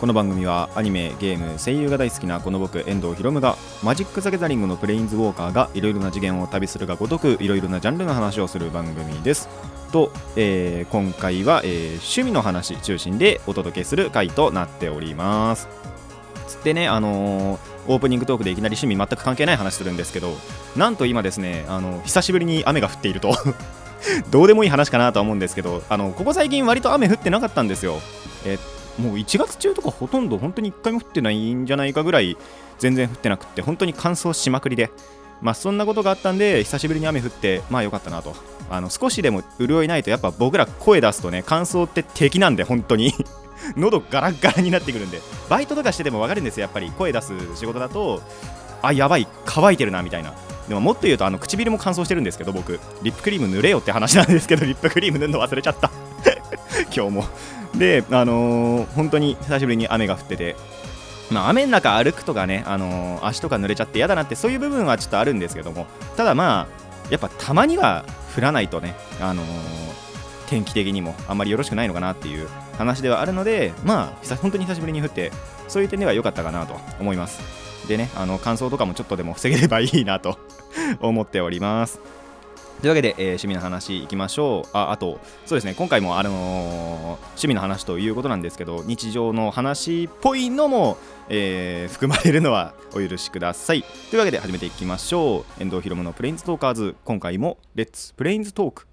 この番組はアニメゲーム声優が大好きなこの僕遠藤博夢がマジック・ザ・ギャザリングのプレインズ・ウォーカーがいろいろな次元を旅するがごとくいろいろなジャンルの話をする番組です。と、えー今回は、えー趣味の話中心でお届けする回となっております。つってねあのーオープニングトークでいきなり趣味全く関係ない話するんですけどなんと今ですねあの久しぶりに雨が降っていると。どうでもいい話かなとは思うんですけどあのここ最近割と雨降ってなかったんですよ。えもう1月中とかほとんど本当に1回も降ってないんじゃないかぐらい全然降ってなくって本当に乾燥しまくりで。まあそんなことがあったんで久しぶりに雨降ってまあよかったなと。あの少しでも潤いないとやっぱ僕ら声出すとね乾燥って敵なんで本当に。喉ガラガラになってくるんで。バイトとかしてても分かるんですよやっぱり。声出す仕事だとあやばい乾いてるなみたいな。でももっと言うとあの唇も乾燥してるんですけど僕。リップクリーム塗れよって話なんですけどリップクリーム塗るの忘れちゃった。今日も。であのー本当に久しぶりに雨が降っててまあ、雨の中歩くとかね、あのー足とか濡れちゃって嫌だなってそういう部分はちょっとあるんですけどもただまあやっぱたまには降らないとね、あのー天気的にもあんまりよろしくないのかなっていう話ではあるのでまあ本当に久しぶりに降ってそういう点では良かったかなと思います。でねあの乾燥とかもちょっとでも防げればいいなと 思っております。というわけで、えー趣味の話いきましょう。ああとそうですね。今回も、あのー趣味の話ということなんですけど日常の話っぽいのも、えー含まれるのはお許しください。というわけで始めていきましょう。遠藤ひろむのプレインズトーカーズ。今回も let's プレインズトーク。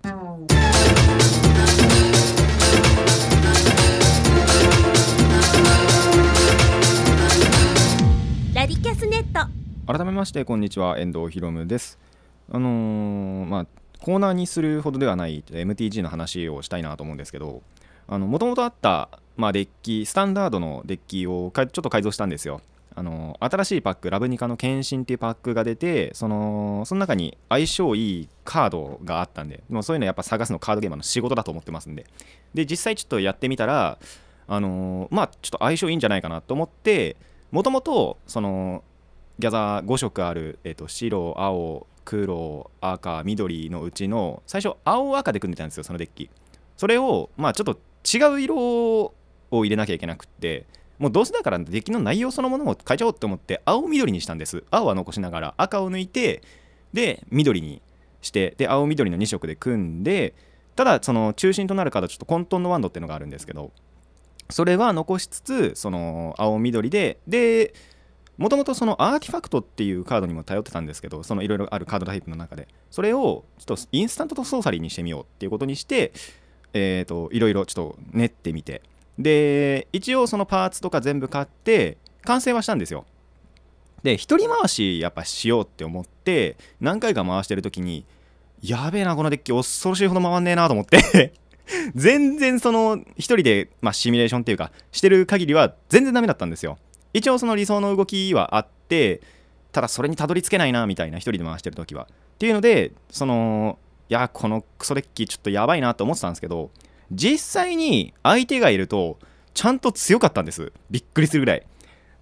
ラジキャスネット。改めましてこんにちは。遠藤ひろむですあのーまあコーナーにするほどではない MTG の話をしたいなと思うんですけどもともとあった、まあ、デッキスタンダードのデッキをちょっと改造したんですよ。あの新しいパックラブニカの献身っていうパックが出てそのその中に相性いいカードがあったんでもうそういうのやっぱ探すのカードゲーマーの仕事だと思ってますんで。で実際ちょっとやってみたらあのーまあちょっと相性いいんじゃないかなと思ってもともとそのギャザー5色ある、えー、と白青黒赤緑のうちの最初青赤で組んでたんですよそのデッキ。それをまあちょっと違う色を入れなきゃいけなくってもうどうせだからデッキの内容そのものも変えちゃおうと思って青緑にしたんです。青は残しながら赤を抜いてで緑にしてで青緑の2色で組んでただその中心となるカードちょっと混沌のワンドっていうのがあるんですけどそれは残しつつその青緑ででもともとそのアーティファクトっていうカードにも頼ってたんですけどそのいろいろあるカードタイプの中で。それをちょっとインスタントとソーサリーにしてみようっていうことにしてえーといろいろちょっと練ってみて。で一応そのパーツとか全部買って完成はしたんですよ。で一人回しやっぱしようって思って何回か回してる時にやべえなこのデッキ恐ろしいほど回んねえなと思って。全然その一人で、まあ、シミュレーションっていうかしてる限りは全然ダメだったんですよ。一応その理想の動きはあってただそれにたどり着けないなみたいな一人で回してる時は。っていうのでそのいやこのクソデッキちょっとやばいなと思ってたんですけど実際に相手がいるとちゃんと強かったんです。びっくりするぐらい。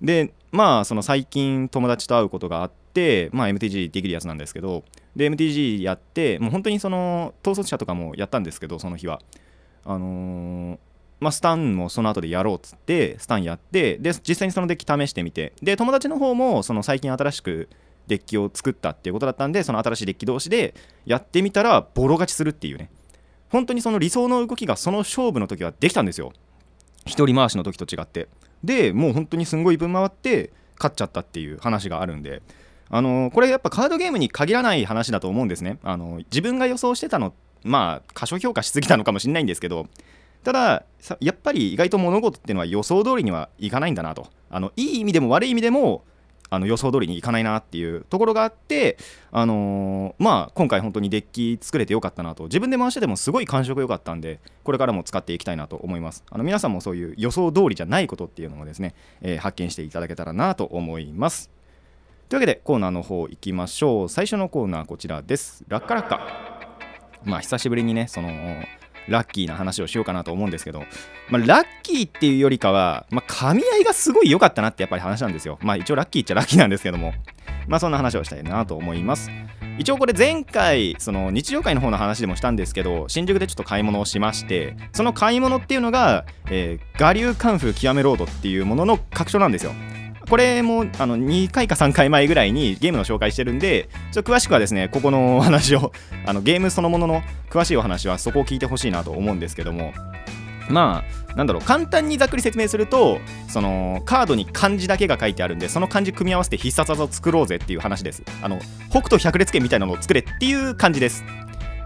でまあその最近友達と会うことがあってまあ MTG できるやつなんですけどで MTG やってもう本当にその統率者とかもやったんですけどその日は。あのーまあ、スタンもその後でやろうっつってスタンやってで実際にそのデッキ試してみて。で友達の方もその最近新しくデッキを作ったっていうことだったんでその新しいデッキ同士でやってみたらボロ勝ちするっていうね。本当にその理想の動きがその勝負の時はできたんですよ。一人回しの時と違って。でもう本当にすんごい分回って勝っちゃったっていう話があるんで。あのこれやっぱカードゲームに限らない話だと思うんですね。あの自分が予想してたのまあ過小評価しすぎたのかもしれないんですけどただやっぱり意外と物事っていうのは予想通りにはいかないんだなと。あのいい意味でも悪い意味でもあの予想通りにいかないなっていうところがあって、あのーまあ、今回本当にデッキ作れてよかったなと。自分で回しててもすごい感触良かったんでこれからも使っていきたいなと思います。あの皆さんもそういう予想通りじゃないことっていうのもですね、えー発見していただけたらなと思います。というわけでコーナーの方行きましょう。最初のコーナーこちらです。落下落下。まあ久しぶりにねそのラッキーな話をしようかなと思うんですけど、まあ、ラッキーっていうよりかは、まあ、噛み合いがすごい良かったなってやっぱり話なんですよ。まあ一応ラッキーっちゃラッキーなんですけども。まあそんな話をしたいなと思います。一応これ前回その日常会の方の話でもしたんですけど新宿でちょっと買い物をしましてその買い物っていうのが、えー、我流カンフー極めロードっていうものの拡張なんですよ。これもあの2回か3回前ぐらいにゲームの紹介してるんでちょっと詳しくはですねここのお話を あのゲームそのものの詳しいお話はそこを聞いてほしいなと思うんですけども。まあなんだろう簡単にざっくり説明するとそのカードに漢字だけが書いてあるんでその漢字組み合わせて必殺技を作ろうぜっていう話です。あの北斗百裂拳みたいなのを作れっていう感じです。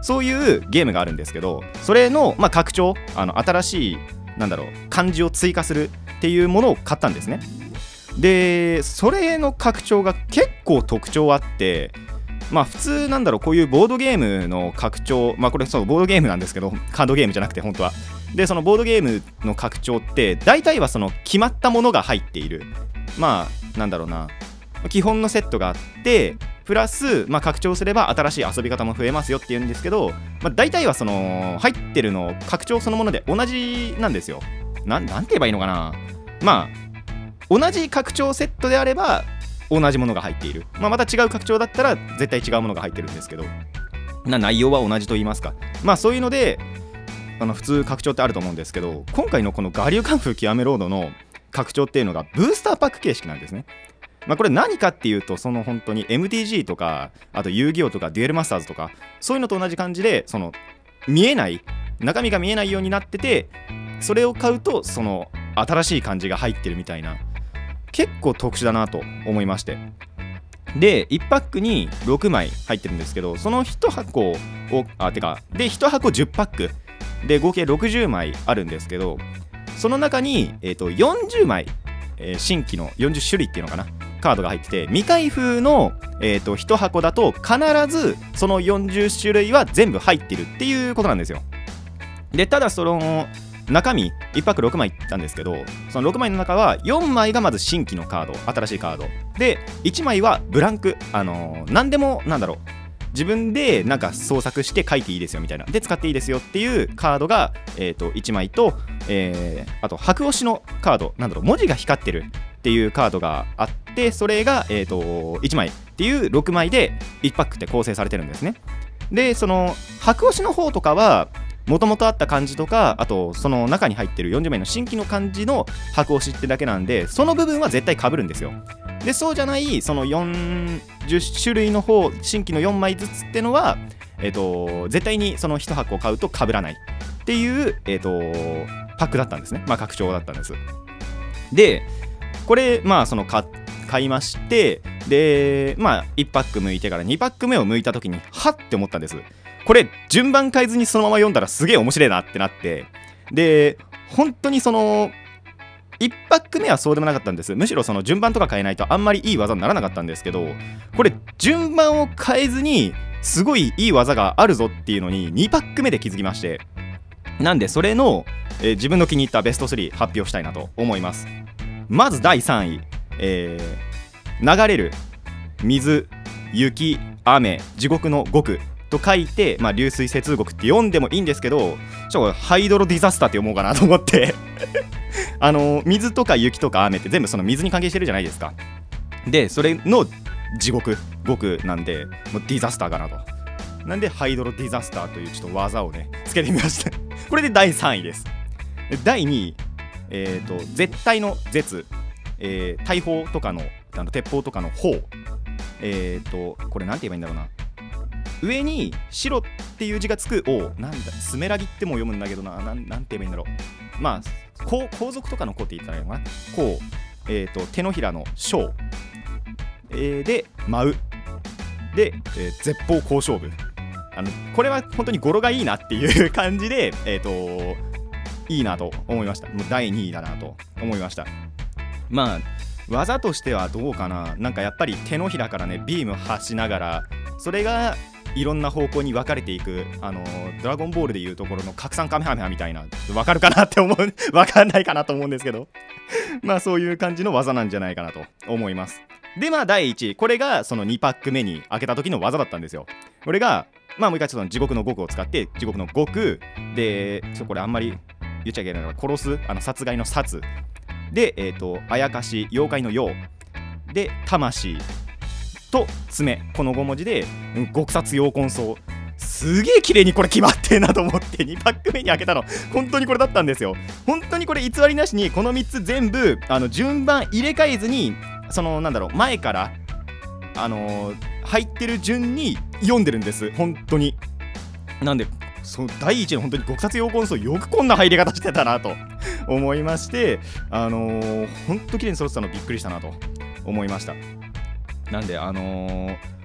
そういうゲームがあるんですけどそれの、まあ、拡張あの新しいなんだろう漢字を追加するっていうものを買ったんですね。でそれの拡張が結構特徴あってまあ普通なんだろうこういうボードゲームの拡張まあこれそうボードゲームなんですけどカードゲームじゃなくて本当は。でそのボードゲームの拡張って大体はその決まったものが入っている。まあなんだろうな。基本のセットがあってプラス、まあ、拡張すれば新しい遊び方も増えますよっていうんですけど、まあ、大体はその入ってるの拡張そのもので同じなんですよ。ななんて言えばいいのかな。まあ同じ拡張セットであれば同じものが入っている、まあ、また違う拡張だったら絶対違うものが入ってるんですけど。な内容は同じと言いますか。まあそういうのであの普通拡張ってあると思うんですけど今回のこの我流カンフー極めロードの拡張っていうのがブースターパック形式なんですね。まあ、これ何かっていうとその本当に MTG とかあと遊戯王とかデュエルマスターズとかそういうのと同じ感じでその見えない中身が見えないようになっててそれを買うとその新しい感じが入ってるみたいな結構特殊だなと思いまして。で1パックに6枚入ってるんですけどその1箱をあてかで1箱10パック。で合計60枚あるんですけどその中に、えーと、40枚、えー、新規の40種類っていうのかなカードが入ってて未開封の、えーと、1箱だと必ずその40種類は全部入ってるっていうことなんですよ。でただその中身1パック6枚いったんですけどその6枚の中は4枚がまず新規のカード新しいカード。で1枚はブランクあのー、何でもなんだろう。自分でなんか創作して書いていいですよみたいな。で使っていいですよっていうカードが、えー、と1枚と、えー、あと白押しのカードなんだろう。文字が光ってるっていうカードがあってそれが、えー、と1枚っていう6枚で1パックって構成されてるんですね。でその白押しの方とかはもともとあった漢字とかあとその中に入ってる40枚の新規の漢字の箱を知ってだけなんでその部分は絶対かぶるんですよ。でそうじゃないその40種類の方新規の4枚ずつってのはえっ、ー、と絶対にその1箱を買うとかぶらない。っていう、えーと、パックだったんですね。まあ拡張だったんです。でこれまあその買買いましてでまあ1パック剥いてから2パック目を剥いた時にはって思ったんです。これ順番変えずにそのまま読んだらすげえ面白いなってなって。で本当にその1パック目はそうでもなかったんです。むしろその順番とか変えないとあんまりいい技にならなかったんですけどこれ順番を変えずにすごいいい技があるぞっていうのに2パック目で気づきまして。なんでそれの、えー、自分の気に入ったベスト3発表したいなと思います。まず第3位、えー、流れる水雪雨地獄の極と書いて、まあ、流水接続って読んでもいいんですけどちょっとハイドロディザスターって読もうかなと思って。あの水とか雪とか雨って全部その水に関係してるじゃないですか。でそれの地獄獄なんでもうディザスターかなと。なんでハイドロディザスターというちょっと技をねつけてみました。これで第3位です。第2位えっ、ー、と絶対の絶、えー、大砲とかのあの鉄砲とかの砲。えっ、ー、とこれなんて言えばいいんだろうな。上に白っていう字がつくおなんだスメラギっても読むんだけどななんなんて言えばいいんだろう。まあ皇族とかの子って言ったらいいのかな。こう、えーと、手のひらの小、えー、で舞う。で、えー、絶方交渉部。あのこれは本当に語呂がいいなっていう感じでえっ、ー、といいなと思いました。もう第2位だなと思いました。まあ技としてはどうかな。なんかやっぱり手のひらからねビーム発しながらそれがいろんな方向に分かれていく、あのドラゴンボールでいうところの拡散カメハメハみたいな、分かるかなって思う、分かんないかなと思うんですけど、まあそういう感じの技なんじゃないかなと思います。でまあ第1位これがその2パック目に開けた時の技だったんですよ。これがまあもう一回ちょっと地獄の極を使って地獄の極でちょこれあんまり言っちゃいけないから殺すあの殺害の殺。でえっ、ー、とあやかし妖怪の妖。で魂。と爪この5文字で極殺妖魂草。すげえ綺麗にこれ決まってんなと思って2パック目に開けたの。本当にこれだったんですよ。本当にこれ偽りなしにこの3つ全部あの順番入れ替えずにそのなんだろう前からあのー、入ってる順に読んでるんです。本当に。なんでそ第一の本当に極殺妖魂層よくこんな入り方してたなと。思いましてあのー、本当綺麗に揃ってたのびっくりしたなと思いました。なんであのー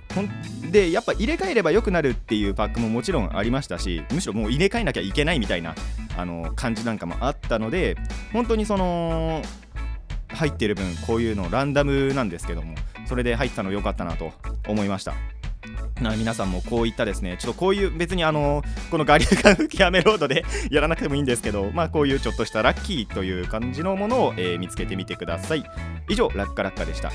でやっぱ入れ替えれば良くなるっていうパックももちろんありましたしむしろもう入れ替えなきゃいけないみたいなあの感じなんかもあったので本当にその入ってる分こういうのランダムなんですけどもそれで入ったの良かったなと思いました。な皆さんもこういったですねちょっとこういう別にあのこのガリュガン極めロードで やらなくてもいいんですけどまあこういうちょっとしたラッキーという感じのものを、えー、見つけてみてください。以上ラッカラッカでした。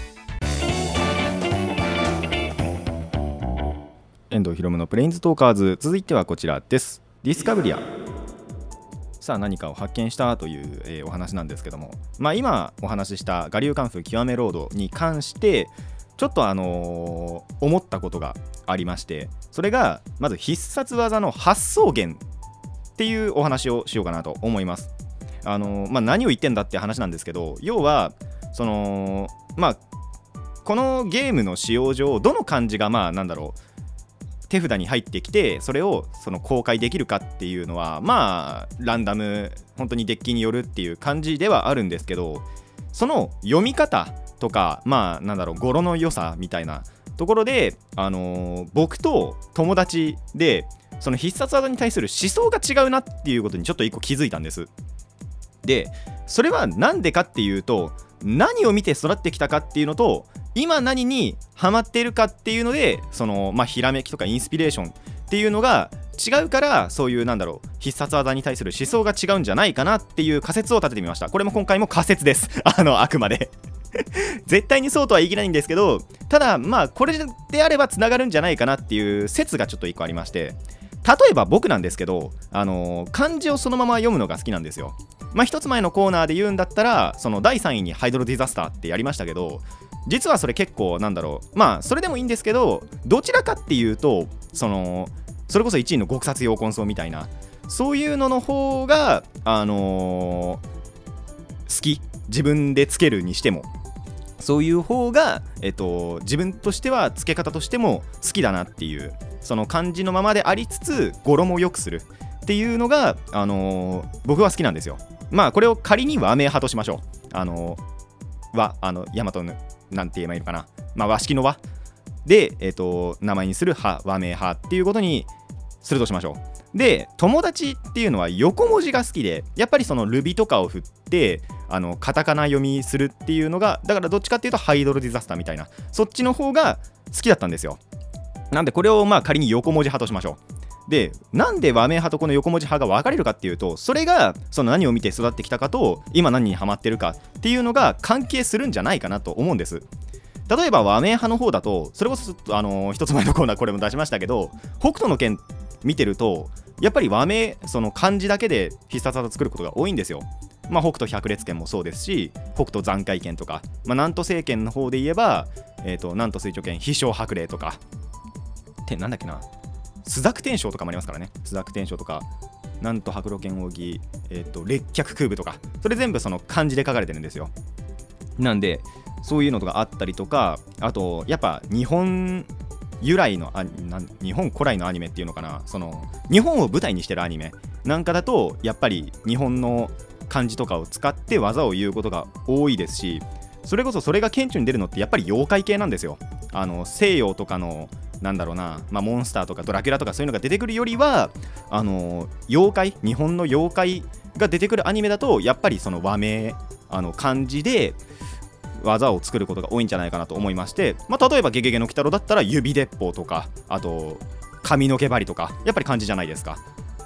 遠藤ひろむのプレインズトーカーズ。続いてはこちらです。ディスカブリア。さあ何かを発見したという、えー、お話なんですけども。まあ今お話しした我流カンフ極めロードに関してちょっとあのー、思ったことがありまして。それがまず必殺技の発想源っていうお話をしようかなと思います。あのー、まあ何を言ってんだって話なんですけど要はそのまあこのゲームの使用上どの漢字がまあなんだろう。手札に入ってきてそれをその公開できるかっていうのはまあランダム本当にデッキによるっていう感じではあるんですけどその読み方とかまあなんだろう語呂の良さみたいなところで、あのー、僕と友達でその必殺技に対する思想が違うなっていうことにちょっと一個気づいたんです。でそれは何でかっていうと何を見て育ってきたかっていうのと今何にハマっているかっていうのでそのまあひらめきとかインスピレーションっていうのが違うからそういうなんだろう必殺技に対する思想が違うんじゃないかなっていう仮説を立ててみました。これも今回も仮説です。あのあくまで。絶対にそうとは言い切れないんですけどただまあこれであればつながるんじゃないかなっていう説がちょっと1個ありまして例えば僕なんですけど、あの、漢字をそのまま読むのが好きなんですよ。まあ、一つ前のコーナーで言うんだったら、その第3位にハイドロディザスターってやりましたけど、実はそれ結構なんだろう、まあそれでもいいんですけど、どちらかっていうと、その、それこそ1位の極殺妖魂草みたいな、そういうのの方が、あのー、好き。自分でつけるにしても。そういう方が、えっと、自分としては付け方としても好きだなっていうその感じのままでありつつ語呂も良くする。っていうのが、あのー、僕は好きなんですよ。まあこれを仮に和名派としましょう。あのー、和あの大和のなんて言えばいいのかな。まあ和式の和。で、えーと、名前にする派和名派っていうことにするとしましょう。で友達っていうのは横文字が好きでやっぱりそのルビとかを振ってあのカタカナ読みするっていうのがだからどっちかっていうとハイドロディザスターみたいな。そっちの方が好きだったんですよ。なんでこれをまあ仮に横文字派としましょう。でなんで和名派とこの横文字派が分かれるかっていうとそれがその何を見て育ってきたかと今何にハマってるかっていうのが関係するんじゃないかなと思うんです。例えば和名派の方だとそれこそあのー、一つ前のコーナーこれも出しましたけど北斗の拳見てるとやっぱり和名その漢字だけで必殺技作ることが多いんですよ。まあ、北斗百列拳もそうですし北斗残骸拳とか、まあ、南都政権の方で言えば、えーと、南都水長拳飛翔白霊とか。ってなんだっけな。朱雀天章とかもありますからね。朱雀天章とかなんと白露剣奥義、えーと、列脚空部とかそれ全部その漢字で書かれてるんですよ。なんでそういうのとかあったりとかあとやっぱ日本由来のあな日本古来のアニメっていうのかな。その日本を舞台にしてるアニメ。なんかだとやっぱり日本の漢字とかを使って技を言うことが多いですしそれこそそれが顕著に出るのってやっぱり妖怪系なんですよ。あの西洋とかのなんだろうな、まあ、モンスターとかドラキュラとかそういうのが出てくるよりはあの妖怪日本の妖怪が出てくるアニメだとやっぱりその和名あの漢字で技を作ることが多いんじゃないかなと思いまして、まあ、例えば「ゲゲゲの鬼太郎」だったら指鉄砲とかあと髪の毛針とかやっぱり漢字じゃないですか。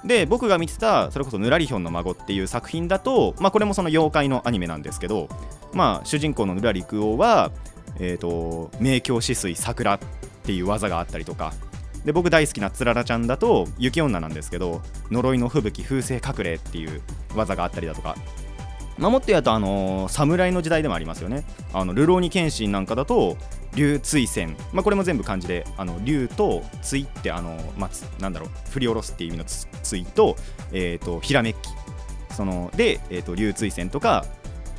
で僕が見てたそれこそ「ぬらりひょんの孫」っていう作品だと、まあ、これもその妖怪のアニメなんですけど、まあ、主人公のぬらりくおはえーと、明鏡止水桜っていう技があったりとか。で僕大好きなつららちゃんだと雪女なんですけど呪いの吹雪風声隠れっていう技があったりだとか。まあ、もっと言うと、あのー、侍の時代でもありますよね。あの、流浪に剣心なんかだと、竜追戦、まあ、これも全部漢字で、あの竜と追って、あのまあ、なんだろう、振り下ろすっていう意味の追と、えーと、ひらめき、そので、えーと、竜追戦とか、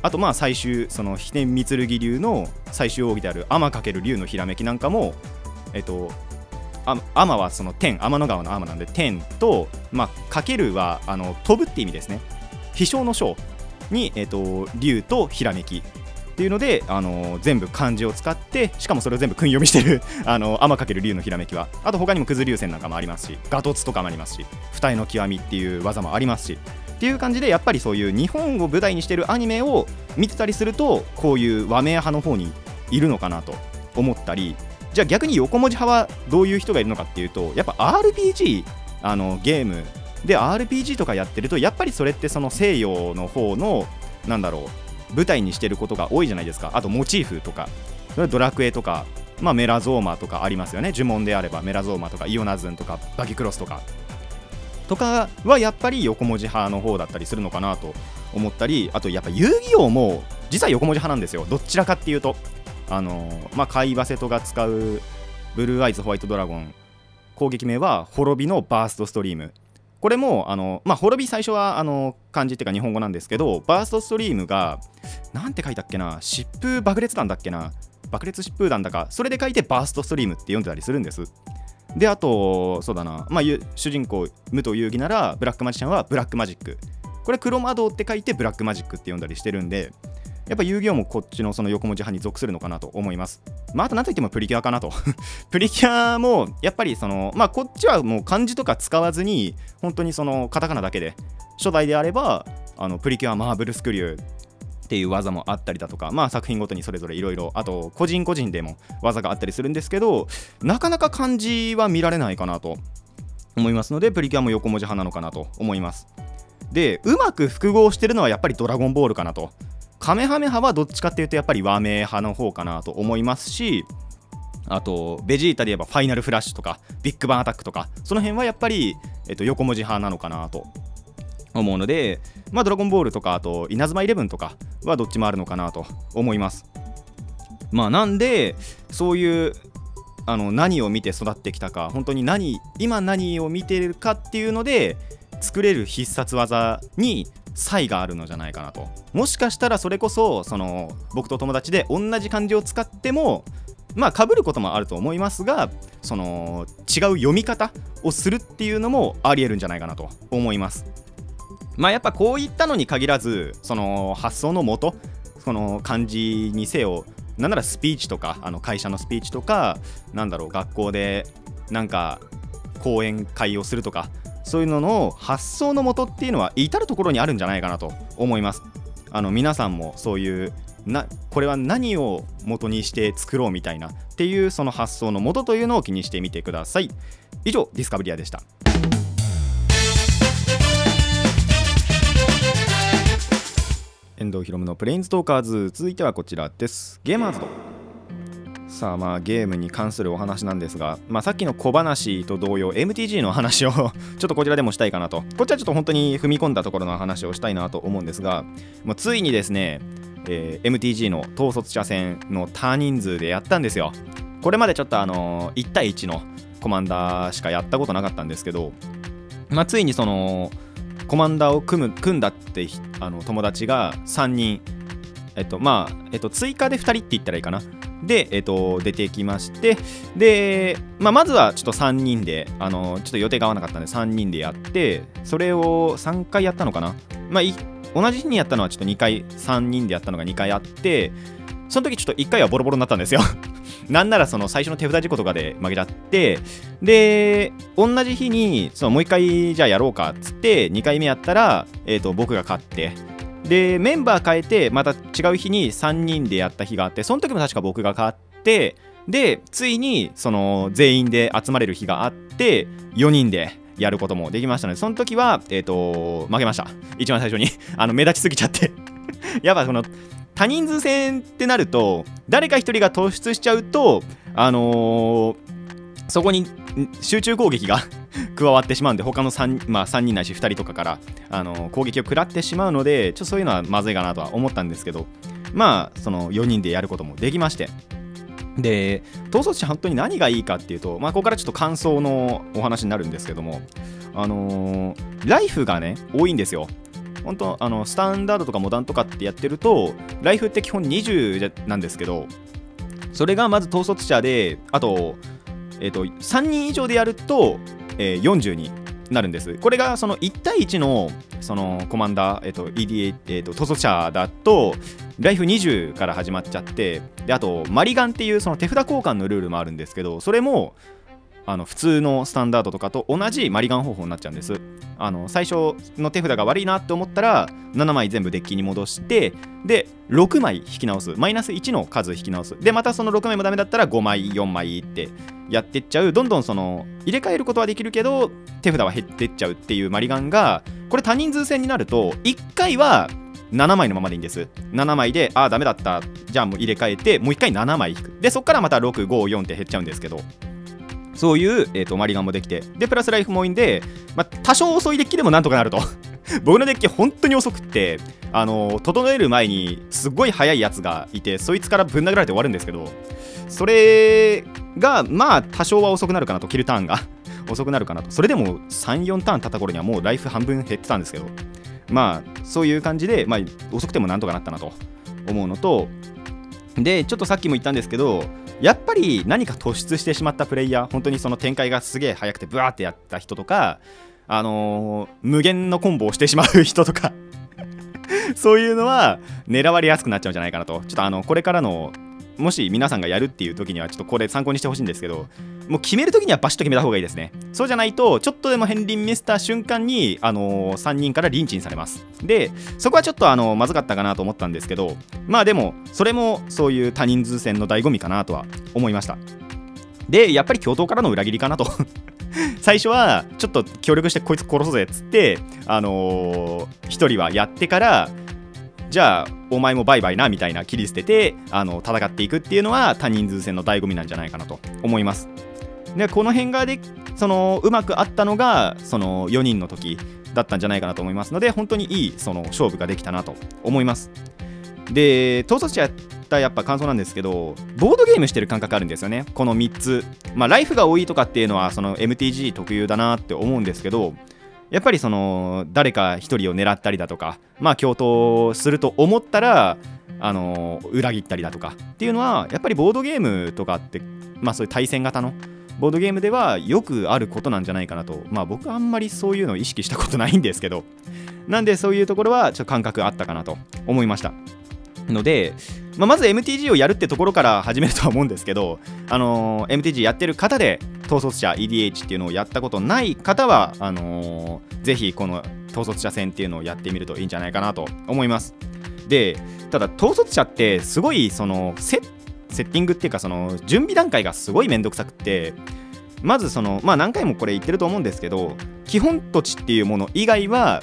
あとまあ最終、その飛天三剣流の最終奥義である天×竜のひらめきなんかも、えっ、ー、と、天はその天、天の川の天なんで天と、まあ、かけるはあの飛ぶって意味ですね。飛翔の章に、えーと、竜とひらめきっていうので、あの、全部漢字を使ってしかもそれを全部訓読みしてる あの天かける竜のひらめきはあと他にもくず流線なんかもありますしガトツとかもありますし二重の極みっていう技もありますしっていう感じでやっぱりそういう日本を舞台にしてるアニメを見てたりするとこういう和名派の方にいるのかなと思ったりじゃあ逆に横文字派はどういう人がいるのかっていうとやっぱ RPG あのゲーム。で RPG とかやってるとやっぱりそれってその西洋の方のなんだろう舞台にしてることが多いじゃないですか。あとモチーフとか。ドラクエとか、まあ、メラゾーマとかありますよね。呪文であればメラゾーマとかイオナズンとかバギクロスとか。とかはやっぱり横文字派の方だったりするのかなと思ったりあとやっぱ遊戯王も実は横文字派なんですよ。どちらかっていうと。あのまあ海馬瀬戸が使うブルーアイズホワイトドラゴン。攻撃名は滅びのバーストストリーム。これもあの、まあ、滅び最初はあの漢字っていうか日本語なんですけどバーストストリームがなんて書いたっけな疾風爆裂弾だっけな爆裂疾風弾だかそれで書いてバーストストリームって読んでたりするんです。であとそうだな、まあ、主人公武藤遊戯ならブラックマジシャンはブラックマジック。これ黒魔道って書いてブラックマジックって読んだりしてるんでやっぱ遊戯王もこっちのその横文字派に属するのかなと思います。まあ、あと何といってもプリキュアかなと。プリキュアもやっぱりその、まあ、こっちはもう漢字とか使わずに、本当にそのカタカナだけで、初代であれば、あのプリキュアマーブルスクリューっていう技もあったりだとか、まあ、作品ごとにそれぞれいろいろあと個人個人でも技があったりするんですけどなかなか漢字は見られないかなと思いますのでプリキュアも横文字派なのかなと思いますでうまく複合してるのはやっぱりドラゴンボールかなとカメハメハはどっちかっていうとやっぱり和名派の方かなと思いますしあとベジータで言えばファイナルフラッシュとかビッグバンアタックとかその辺はやっぱり、えっと、横文字派なのかなと思うのでまあドラゴンボールとかあと稲妻イレブンとかはどっちもあるのかなと思います。まあなんでそういうあの何を見て育ってきたか本当に何今何を見てるかっていうので作れる必殺技に差異があるのじゃないかなと。もしかしたらそれこそその僕と友達で同じ漢字を使ってもまあ被ることもあると思いますがその違う読み方をするっていうのもありえるんじゃないかなと思います。まあやっぱこういったのに限らずその発想のもとその漢字にせよなんならスピーチとかあの会社のスピーチとかなんだろう学校でなんか講演会をするとかそういうのの発想のもとっていうのは至る所にあるんじゃないかなと思います。あの皆さんもそういうなこれは何を元にして作ろうみたいなっていうその発想のもとというのを気にしてみてください。以上ディスカブリアでした。遠藤ひろむのプレインズトーカーズ。続いてはこちらです。ゲーマーズと。さあまあゲームに関するお話なんですが、まあ、さっきの小話と同様 MTG の話を ちょっとこちらでもしたいかなと。こっちはちょっと本当に踏み込んだところの話をしたいなと思うんですがもうついにですね、えー、MTG の統率者戦の多人数でやったんですよ。これまでちょっとあのー、1対1のコマンダーしかやったことなかったんですけど、まあ、ついにそのコマンダーを組む組んだってあの友達が3人えっとまあ、えっと、追加で2人って言ったらいいかな。で、えっと、出てきまして、で、まあ、まずはちょっと3人で、あの、ちょっと予定が合わなかったんで3人でやって、それを3回やったのかな？まあ、同じ日にやったのはちょっと2回、3人でやったのが2回あって、その時ちょっと1回はボロボロになったんですよ なんならその最初の手札事故とかで負けちゃって、で、同じ日にそのもう1回じゃあやろうかっつって、2回目やったら、えー、と僕が勝って、でメンバー変えてまた違う日に3人でやった日があってその時も確か僕が勝ってでついにその全員で集まれる日があって4人でやることもできましたのでその時は、えーと、負けました。一番最初に。あの目立ちすぎちゃって。やっぱその多人数戦ってなると誰か1人が突出しちゃうとあのー、そこに集中攻撃が 加わってしまうんで他の 3,、まあ、3人ないし2人とかから、あの、攻撃を食らってしまうのでちょっとそういうのはまずいかなとは思ったんですけどまあその4人でやることもできまして。で統率者本当に何がいいかっていうと、まあ、ここからちょっと感想のお話になるんですけどもあのー、ライフがね多いんですよ。本当あのスタンダードとかモダンとかってやってるとライフって基本20なんですけどそれがまず統率者であと,、えーと、3人以上でやると、えー、40になるんです。これがその1対1のそのコマンダー、えーと EDA えーと、統率者だとライフ20から始まっちゃってであとマリガンっていうその手札交換のルールもあるんですけどそれもあの普通のスタンダードとかと同じマリガン方法になっちゃうんです。あの最初の手札が悪いなって思ったら7枚全部デッキに戻してで6枚引き直す。マイナス1の数引き直す。でまたその6枚もダメだったら5枚4枚ってやってっちゃう。どんどんその入れ替えることはできるけど手札は減ってっちゃうっていうマリガンがこれ多人数戦になると1回は7枚のままでいいんです。7枚でああダメだった。じゃあもう入れ替えてもう1回7枚引く。でそこからまた654って減っちゃうんですけど。そういう、えーと、マリガンもできてでプラスライフも多いんで、まあ、多少遅いデッキでもなんとかなると。僕のデッキ本当に遅くってあの整える前にすごい速いやつがいてそいつからぶん殴られて終わるんですけどそれがまあ多少は遅くなるかなとキルターンが。遅くなるかなと。それでも34ターン経った頃にはもうライフ半分減ってたんですけどまあそういう感じで、まあ、遅くてもなんとかなったなと思うのとでちょっとさっきも言ったんですけどやっぱり何か突出してしまったプレイヤー本当にその展開がすげえ速くてブワーってやった人とかあのー、無限のコンボをしてしまう人とか そういうのは狙われやすくなっちゃうんじゃないかなと。ちょっとあのこれからのもし皆さんがやるっていう時にはちょっとこれ参考にしてほしいんですけどもう決める時にはバシッと決めた方がいいですね。そうじゃないとちょっとでも片鱗見せた瞬間にあのー、3人からリンチにされます。でそこはちょっとあのまずかったかなと思ったんですけどまあでもそれもそういう多人数戦の醍醐味かなとは思いました。でやっぱり共闘からの裏切りかなと。最初はちょっと協力してこいつ殺そうぜっつってあのー、1人はやってからじゃあお前もバイバイなみたいな切り捨ててあの戦っていくっていうのは多人数戦の醍醐味なんじゃないかなと思います。でこの辺がでそのうまくあったのがその4人の時だったんじゃないかなと思いますので本当にいいその勝負ができたなと思います。で統率者やったやっぱ感想なんですけどボードゲームしてる感覚あるんですよね。この3つ。まあライフが多いとかっていうのはその MTG 特有だなって思うんですけどやっぱりその誰か1人を狙ったりだとかまあ共闘すると思ったらあの裏切ったりだとかっていうのはやっぱりボードゲームとかってまあそういう対戦型のボードゲームではよくあることなんじゃないかなとまあ僕あんまりそういうのを意識したことないんですけどなんでそういうところはちょっと感覚あったかなと思いました。ので、まあ、まず MTG をやるってところから始めるとは思うんですけど、あのー、MTG やってる方で統率者 EDH っていうのをやったことない方はあのー、ぜひこの統率者戦っていうのをやってみるといいんじゃないかなと思います。でただ統率者ってすごいそのセセッティングっていうかその準備段階がすごいめんどくさくってまずそのまあ何回もこれ言ってると思うんですけど基本土地っていうもの以外は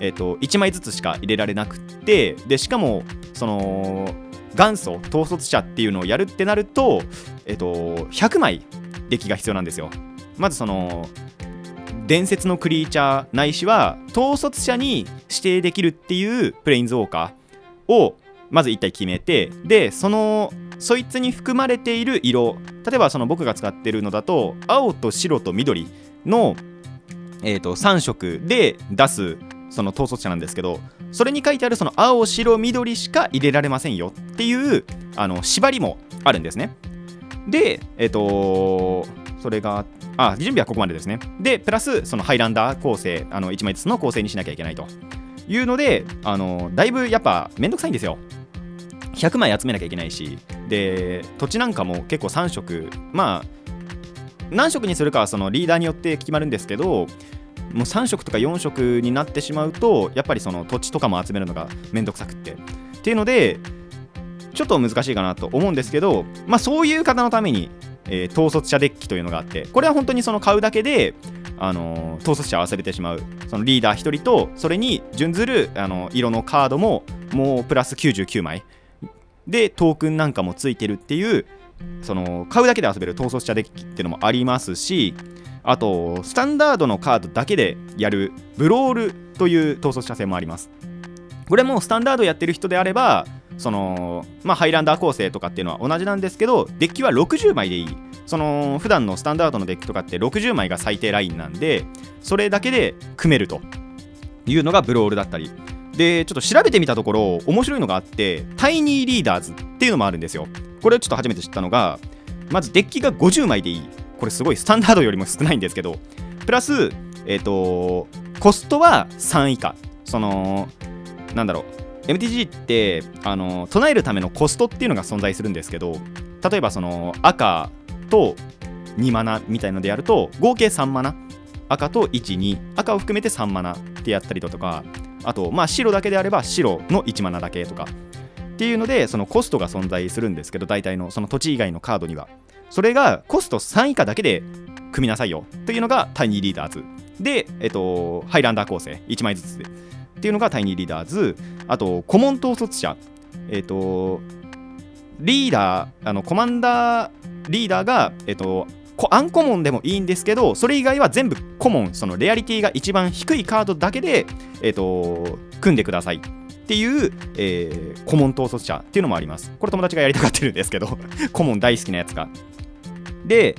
えーと、1枚ずつしか入れられなくってでしかもその元祖統率者っていうのをやるってなると,、えーと、100枚デッキが必要なんですよ。まずその伝説のクリーチャーないしは統率者に指定できるっていうプレインズウォーカーをまず1体決めてでそのそいつに含まれている色例えばその僕が使ってるのだと青と白と緑の、えーと3色で出すその統率者なんですけどそれに書いてあるその青白緑しか入れられませんよっていうあの縛りもあるんですね。でえっ、ー、とそれがあ準備はここまでですね。でプラスそのハイランダー構成あの1枚ずつの構成にしなきゃいけないと。いうのであのだいぶやっぱめんどくさいんですよ。100枚集めなきゃいけないし。で土地なんかも結構3色。まあ何色にするかはそのリーダーによって決まるんですけどもう3色とか4色になってしまうとやっぱりその土地とかも集めるのがめんどくさくってっていうのでちょっと難しいかなと思うんですけど、まあ、そういう方のために、えー、統率者デッキというのがあってこれは本当にその買うだけであの統率者を遊べてしまうそのリーダー1人とそれに準ずるあの色のカードももうプラス99枚。でトークンなんかもついてるっていうその買うだけで遊べる統率者デッキっていうのもありますしあとスタンダードのカードだけでやるブロールという統率者戦もあります。これもスタンダードやってる人であればそのまあハイランダー構成とかっていうのは同じなんですけどデッキは60枚でいい。その普段のスタンダードのデッキとかって60枚が最低ラインなんでそれだけで組めるというのがブロールだったり。でちょっと調べてみたところ面白いのがあってタイニーリーダーズっていうのもあるんですよ。これをちょっと初めて知ったのがまずデッキが50枚でいい。これすごいスタンダードよりも少ないんですけどプラスえっ、ー、とコストは3以下。そのなんだろう。MTG ってあの唱えるためのコストっていうのが存在するんですけど例えばその赤と2マナみたいのでやると合計3マナ。赤と12赤を含めて3マナってやったりだとかあとまあ白だけであれば白の1マナだけとかっていうのでそのコストが存在するんですけど大体のその土地以外のカードには。それがコスト3以下だけで組みなさいよ。というのがタイニーリーダーズ。で、えっと、ハイランダー構成。1枚ずつで。っていうのがタイニーリーダーズ。あとコモン統率者。えっとリーダーあのコマンダーリーダーがえっとアンコモンでもいいんですけどそれ以外は全部コモンそのレアリティが一番低いカードだけで、えーと、組んでください。っていう、えー、コモン統率者っていうのもあります。これ友達がやりたがってるんですけど。コモン大好きなやつがで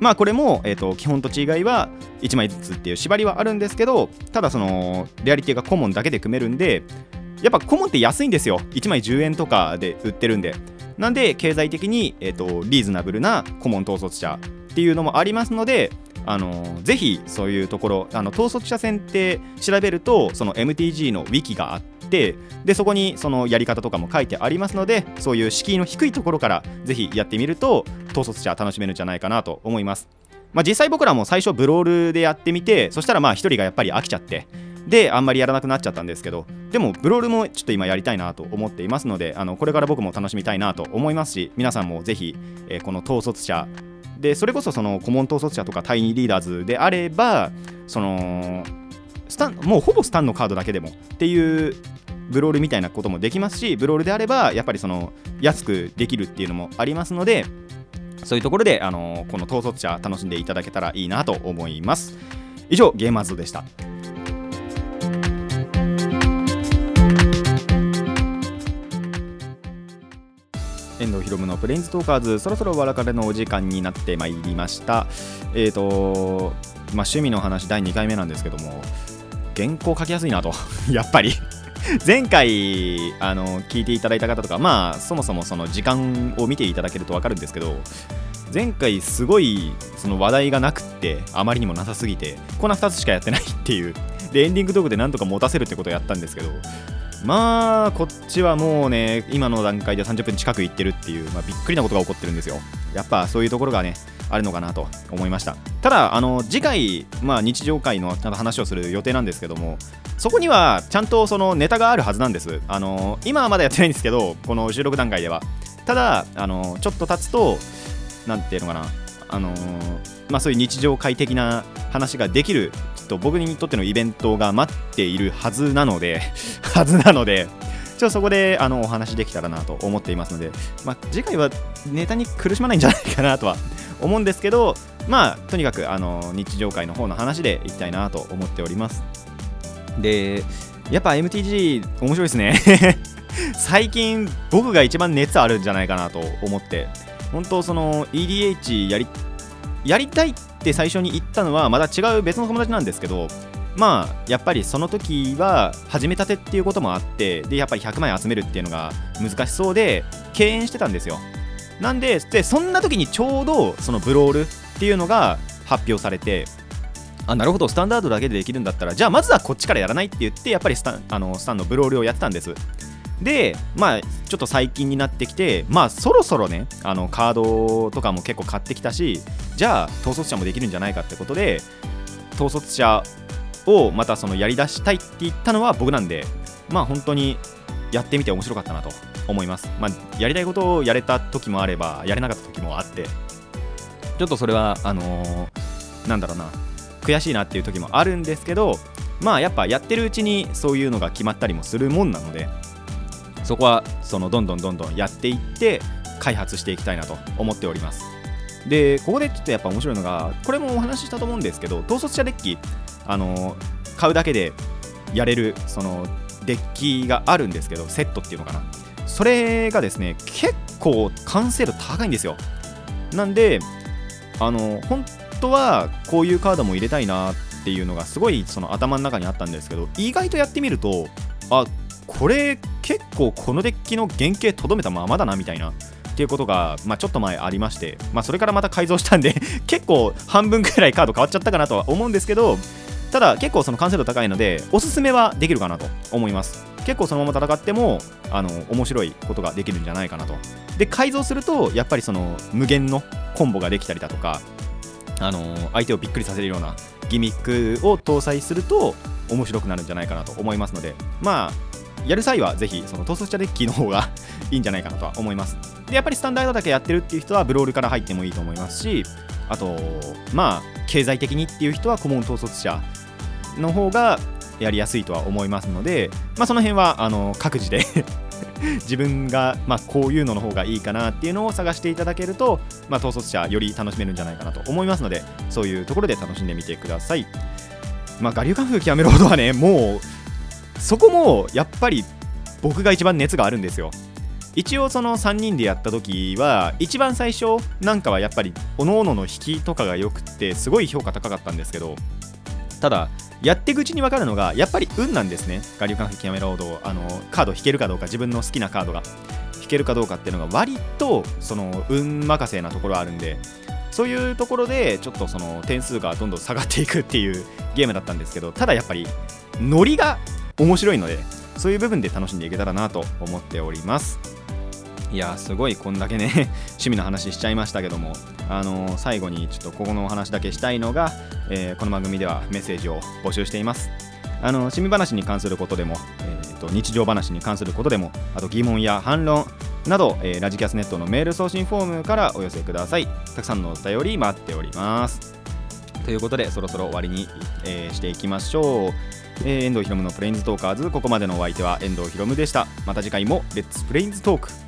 まあこれも、えーと、基本と違いは1枚ずつっていう縛りはあるんですけどただそのレアリティがコモンだけで組めるんでやっぱコモンって安いんですよ。1枚10円とかで売ってるんで。なんで経済的に、えーとリーズナブルなコモン統率者っていうのもありますのであのぜひそういうところあの統率者戦って調べるとその MTG のウィキがあってでそこにそのやり方とかも書いてありますのでそういう敷居の低いところからぜひやってみると統率者楽しめるんじゃないかなと思います。まあ、実際僕らも最初ブロールでやってみてそしたらまあ1人がやっぱり飽きちゃってであんまりやらなくなっちゃったんですけどでもブロールもちょっと今やりたいなと思っていますのであのこれから僕も楽しみたいなと思いますし皆さんもぜひ、えー、この統率者でそれこそその顧問統率者とかタイニーリーダーズであればそのスタンもうほぼスタンのカードだけでもっていうブロールみたいなこともできますしブロールであればやっぱりその安くできるっていうのもありますのでそういうところであのこの統率者楽しんでいただけたらいいなと思います。以上ゲーマーズでした。遠藤ひろむのプレインズトーカーズそろそろお別れのお時間になってまいりました。えっ、ー、とまあ趣味の話第2回目なんですけども原稿書きやすいなと。やっぱり。前回あの聞いていただいた方とかまあそもそもその時間を見ていただけると分かるんですけど前回すごいその話題がなくってあまりにもなさすぎてこんな2つしかやってないっていうでエンディングトークでなんとか持たせるってことをやったんですけどまあこっちはもうね今の段階で30分近くいってるっていう、まあ、びっくりなことが起こってるんですよ。やっぱそういうところがねあるのかなと思いました。ただあの次回、まあ、日常会の話をする予定なんですけどもそこにはちゃんとそのネタがあるはずなんです。あの今はまだやってないんですけどこの収録段階では。ただあのちょっと経つと何ていうのかな。あのまあ、そういう日常会的な話ができると僕にとってのイベントが待っているはずなので はずなのでちょそこであのお話できたらなと思っていますので、まあ、次回はネタに苦しまないんじゃないかなとは思うんですけどまあとにかくあの日常会の方の話でいきたいなと思っております。でやっぱ MTG 面白いですね。最近僕が一番熱あるんじゃないかなと思って。本当その EDH やりやりたいって最初に言ったのはまた違う別の友達なんですけどまあやっぱりその時は始めたてっていうこともあってでやっぱり100枚集めるっていうのが難しそうで敬遠してたんですよ。なんででそんな時にちょうどそのブロールっていうのが発表されてあなるほどスタンダードだけでできるんだったらじゃあまずはこっちからやらないって言ってやっぱりスタンあのスタンのブロールをやってたんです。でまあちょっと最近になってきてまあそろそろねあのカードとかも結構買ってきたしじゃあ統率者もできるんじゃないかってことで統率者をまたそのやりだしたいって言ったのは僕なんでまあ本当にやってみて面白かったなと思います。まあやりたいことをやれた時もあればやれなかった時もあって。ちょっとそれはあのー、なんだろうな。悔しいなっていう時もあるんですけどまあやっぱやってるうちにそういうのが決まったりもするもんなのでそこはそのどんどんどんどんやっていって開発していきたいなと思っております。でここでちょっとやっぱ面白いのがこれもお話ししたと思うんですけど統率者デッキあの買うだけでやれるそのデッキがあるんですけどセットっていうのかな。それがですね結構完成度高いんですよ。なんであの本当はこういうカードも入れたいなっていうのがすごいその頭の中にあったんですけど意外とやってみるとあこれ結構このデッキの原型とどめたままだなみたいなっていうことが、まあ、ちょっと前ありまして、まあ、それからまた改造したんで 結構半分くらいカード変わっちゃったかなとは思うんですけどただ結構その完成度高いのでおすすめはできるかなと思います。結構そのまま戦ってもあの面白いことができるんじゃないかなと。で改造するとやっぱりその無限のコンボができたりだとかあの相手をびっくりさせるようなギミックを搭載すると面白くなるんじゃないかなと思いますので。まあやる際はぜひその統率者デッキの方が いいんじゃないかなとは思います。でやっぱりスタンダードだけやってるっていう人はブロールから入ってもいいと思いますしあとまあ経済的にっていう人はコモン統率者の方がやりやすいとは思いますので、まあ、その辺はあの各自で 自分が、まあ、こういうのの方がいいかなっていうのを探していただけると、まあ、統率者より楽しめるんじゃないかなと思いますのでそういうところで楽しんでみてください。まあ、我流カンフー極めるほどはねもうそこもやっぱり僕が一番熱があるんですよ。一応その3人でやった時は一番最初なんかはやっぱり各々の引きとかが良くてすごい評価高かったんですけどただやっていくうちに分かるのがやっぱり運なんですね。我流カンフー極めロードあのカード引けるかどうか自分の好きなカードが。引けるかどうかっていうのが割とその運任せなところあるんでそういうところでちょっとその点数がどんどん下がっていくっていうゲームだったんですけどただやっぱりノリが面白いのでそういう部分で楽しんでいけたらなと思っております。いやすごいこんだけね 趣味の話しちゃいましたけどもあのー、最後にちょっとここのお話だけしたいのが、えー、この番組ではメッセージを募集しています。あの趣味話に関することでも、えーと、日常話に関することでもあと疑問や反論など、えー、ラジキャスネットのメール送信フォームからお寄せください。たくさんのお便り待っております。ということでそろそろ終わりに、えー、していきましょう。えー、遠藤ひろむのプレインズトーカーズ。ここまでのお相手は遠藤ひろむでした。また次回もレッツプレインズトーク。